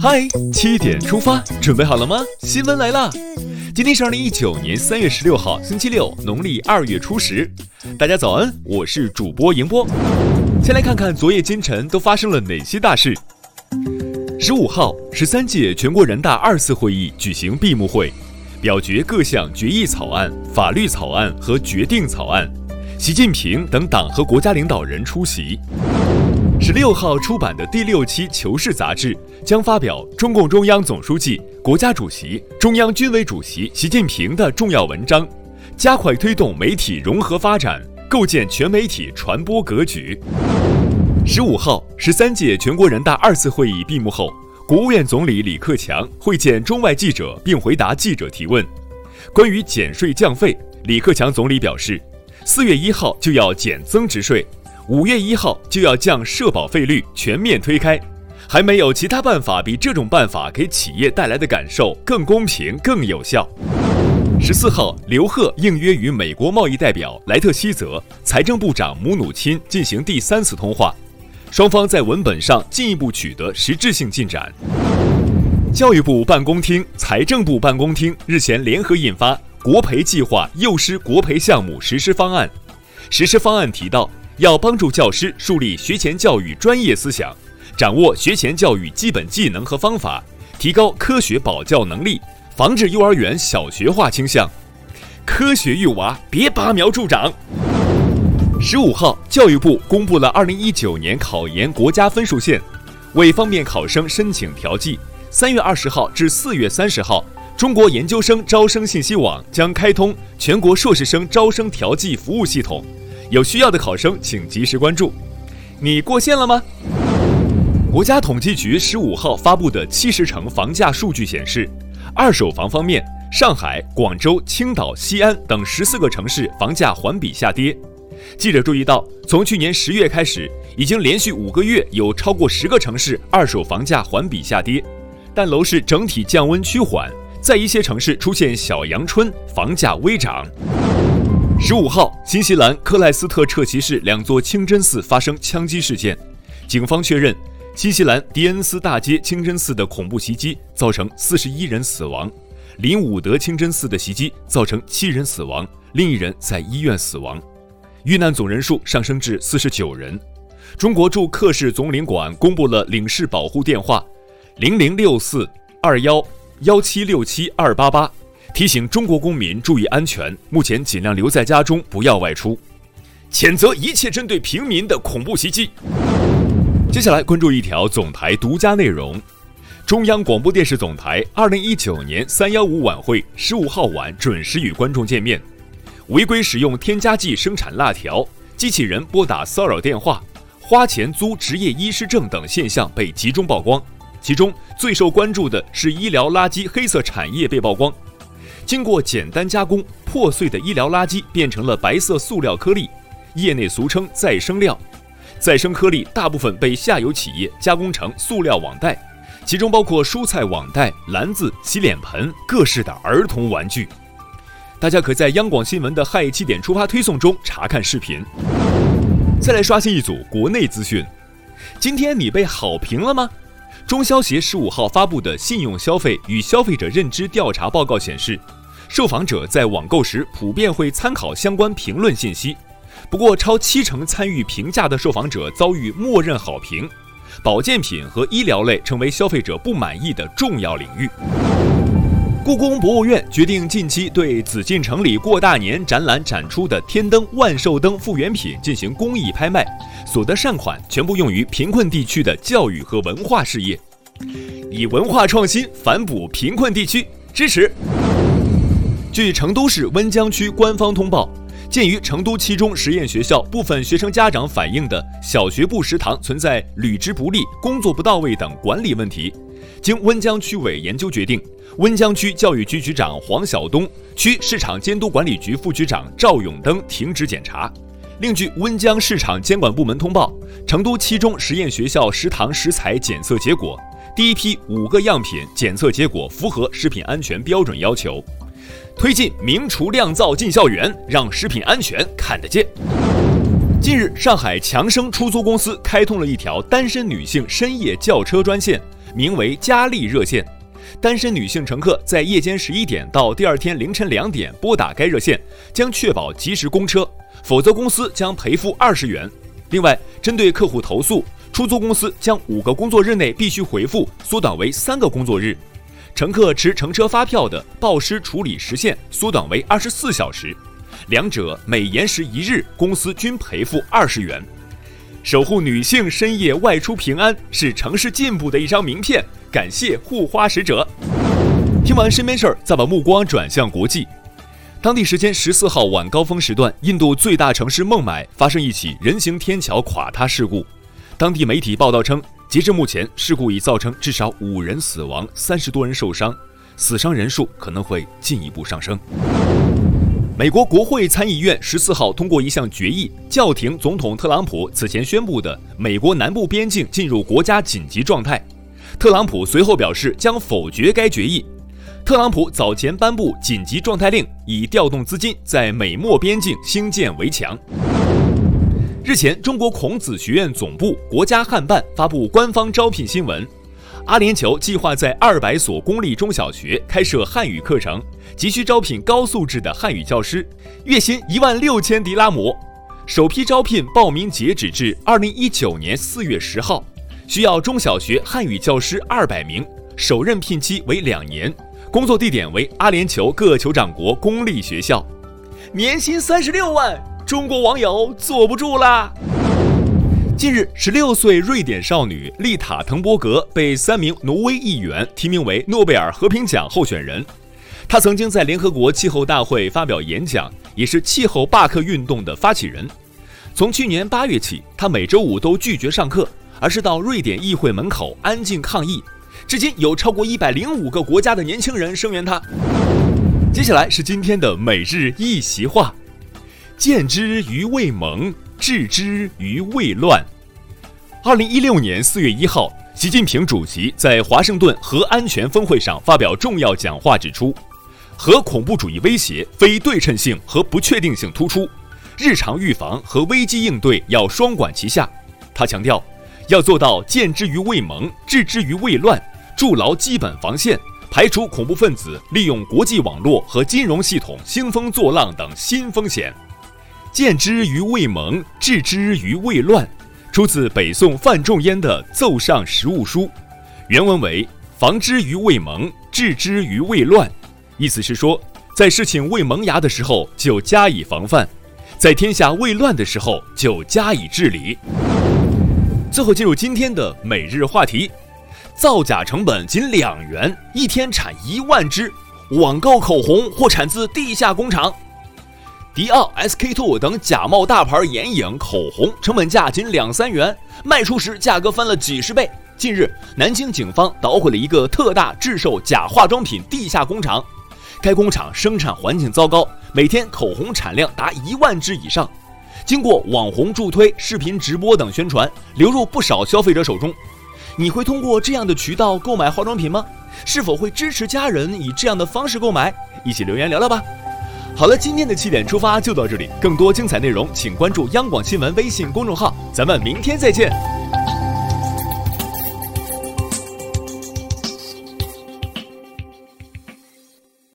嗨，七点出发，准备好了吗？新闻来啦！今天是二零一九年三月十六号，星期六，农历二月初十。大家早安，我是主播迎波。先来看看昨夜今晨都发生了哪些大事。十五号，十三届全国人大二次会议举行闭幕会，表决各项决议草案、法律草案和决定草案。习近平等党和国家领导人出席。十六号出版的第六期《求是》杂志将发表中共中央总书记、国家主席、中央军委主席习近平的重要文章，加快推动媒体融合发展，构建全媒体传播格局。十五号，十三届全国人大二次会议闭幕后，国务院总理李克强会见中外记者并回答记者提问。关于减税降费，李克强总理表示，四月一号就要减增值税。五月一号就要降社保费率，全面推开，还没有其他办法比这种办法给企业带来的感受更公平、更有效。十四号，刘鹤应约与美国贸易代表莱特希泽、财政部长姆努钦进行第三次通话，双方在文本上进一步取得实质性进展。教育部办公厅、财政部办公厅日前联合印发《国培计划幼师国培项目实施方案》，实施方案提到。要帮助教师树立学前教育专业思想，掌握学前教育基本技能和方法，提高科学保教能力，防止幼儿园小学化倾向。科学育娃，别拔苗助长。十五号，教育部公布了二零一九年考研国家分数线，为方便考生申请调剂，三月二十号至四月三十号，中国研究生招生信息网将开通全国硕士生招生调剂服务系统。有需要的考生请及时关注。你过线了吗？国家统计局十五号发布的七十城房价数据显示，二手房方面，上海、广州、青岛、西安等十四个城市房价环比下跌。记者注意到，从去年十月开始，已经连续五个月有超过十个城市二手房价环比下跌，但楼市整体降温趋缓，在一些城市出现小阳春，房价微涨。十五号，新西兰克莱斯特彻奇市两座清真寺发生枪击事件，警方确认，新西兰迪恩斯大街清真寺的恐怖袭击造成四十一人死亡，林伍德清真寺的袭击造成七人死亡，另一人在医院死亡，遇难总人数上升至四十九人。中国驻克氏总领馆公布了领事保护电话：零零六四二幺幺七六七二八八。提醒中国公民注意安全，目前尽量留在家中，不要外出。谴责一切针对平民的恐怖袭击。接下来关注一条总台独家内容：中央广播电视总台二零一九年三幺五晚会十五号晚准时与观众见面。违规使用添加剂生产辣条、机器人拨打骚扰电话、花钱租执业医师证等现象被集中曝光，其中最受关注的是医疗垃圾黑色产业被曝光。经过简单加工，破碎的医疗垃圾变成了白色塑料颗粒，业内俗称再生料。再生颗粒大部分被下游企业加工成塑料网袋，其中包括蔬菜网袋、篮子、洗脸盆、各式的儿童玩具。大家可在央广新闻的“嗨七点出发”推送中查看视频。再来刷新一组国内资讯，今天你被好评了吗？中消协十五号发布的信用消费与消费者认知调查报告显示。受访者在网购时普遍会参考相关评论信息，不过超七成参与评价的受访者遭遇默认好评。保健品和医疗类成为消费者不满意的重要领域。故宫博物院决定近期对紫禁城里过大年展览展出的天灯、万寿灯复原品进行公益拍卖，所得善款全部用于贫困地区的教育和文化事业，以文化创新反哺贫困地区，支持。据成都市温江区官方通报，鉴于成都七中实验学校部分学生家长反映的小学部食堂存在履职不力、工作不到位等管理问题，经温江区委研究决定，温江区教育局局长黄晓东、区市场监督管理局副局长赵永登停职检查。另据温江市场监管部门通报，成都七中实验学校食堂食材检测结果，第一批五个样品检测结果符合食品安全标准要求。推进明厨亮灶进校园，让食品安全看得见。近日，上海强生出租公司开通了一条单身女性深夜叫车专线，名为“佳丽热线”。单身女性乘客在夜间十一点到第二天凌晨两点拨打该热线，将确保及时公车，否则公司将赔付二十元。另外，针对客户投诉，出租公司将五个工作日内必须回复缩短为三个工作日。乘客持乘车发票的，报失处理时限缩短为二十四小时，两者每延时一日，公司均赔付二十元。守护女性深夜外出平安，是城市进步的一张名片。感谢护花使者。听完身边事儿，再把目光转向国际。当地时间十四号晚高峰时段，印度最大城市孟买发生一起人行天桥垮塌事故。当地媒体报道称，截至目前，事故已造成至少五人死亡，三十多人受伤，死伤人数可能会进一步上升。美国国会参议院十四号通过一项决议，叫停总统特朗普此前宣布的美国南部边境进入国家紧急状态。特朗普随后表示将否决该决议。特朗普早前颁布紧急状态令，以调动资金在美墨边境兴建围墙。日前，中国孔子学院总部、国家汉办发布官方招聘新闻：阿联酋计划在二百所公立中小学开设汉语课程，急需招聘高素质的汉语教师，月薪一万六千迪拉姆。首批招聘报名截止至二零一九年四月十号。需要中小学汉语教师二百名，首任聘期为两年，工作地点为阿联酋各酋长国公立学校，年薪三十六万，中国网友坐不住啦！近日，十六岁瑞典少女丽塔·滕伯格被三名挪威议员提名为诺贝尔和平奖候选人。她曾经在联合国气候大会发表演讲，也是气候罢课运动的发起人。从去年八月起，她每周五都拒绝上课。而是到瑞典议会门口安静抗议，至今有超过一百零五个国家的年轻人声援他。接下来是今天的每日一席话：见之于未萌，治之于未乱。二零一六年四月一号，习近平主席在华盛顿核安全峰会上发表重要讲话，指出，核恐怖主义威胁非对称性和不确定性突出，日常预防和危机应对要双管齐下。他强调。要做到见之于未萌，治之于未乱，筑牢基本防线，排除恐怖分子利用国际网络和金融系统兴风作浪等新风险。见之于未萌，治之于未乱，出自北宋范仲淹的《奏上实务书》，原文为“防之于未萌，治之于未乱”，意思是说，在事情未萌芽的时候就加以防范，在天下未乱的时候就加以治理。最后进入今天的每日话题：造假成本仅两元，一天产一万支网购口红或产自地下工厂。迪奥、SK two 等假冒大牌眼影、口红成本价仅两三元，卖出时价格翻了几十倍。近日，南京警方捣毁了一个特大制售假化妆品地下工厂，该工厂生产环境糟糕，每天口红产量达一万支以上。经过网红助推、视频直播等宣传，流入不少消费者手中。你会通过这样的渠道购买化妆品吗？是否会支持家人以这样的方式购买？一起留言聊聊吧。好了，今天的七点出发就到这里，更多精彩内容请关注央广新闻微信公众号，咱们明天再见。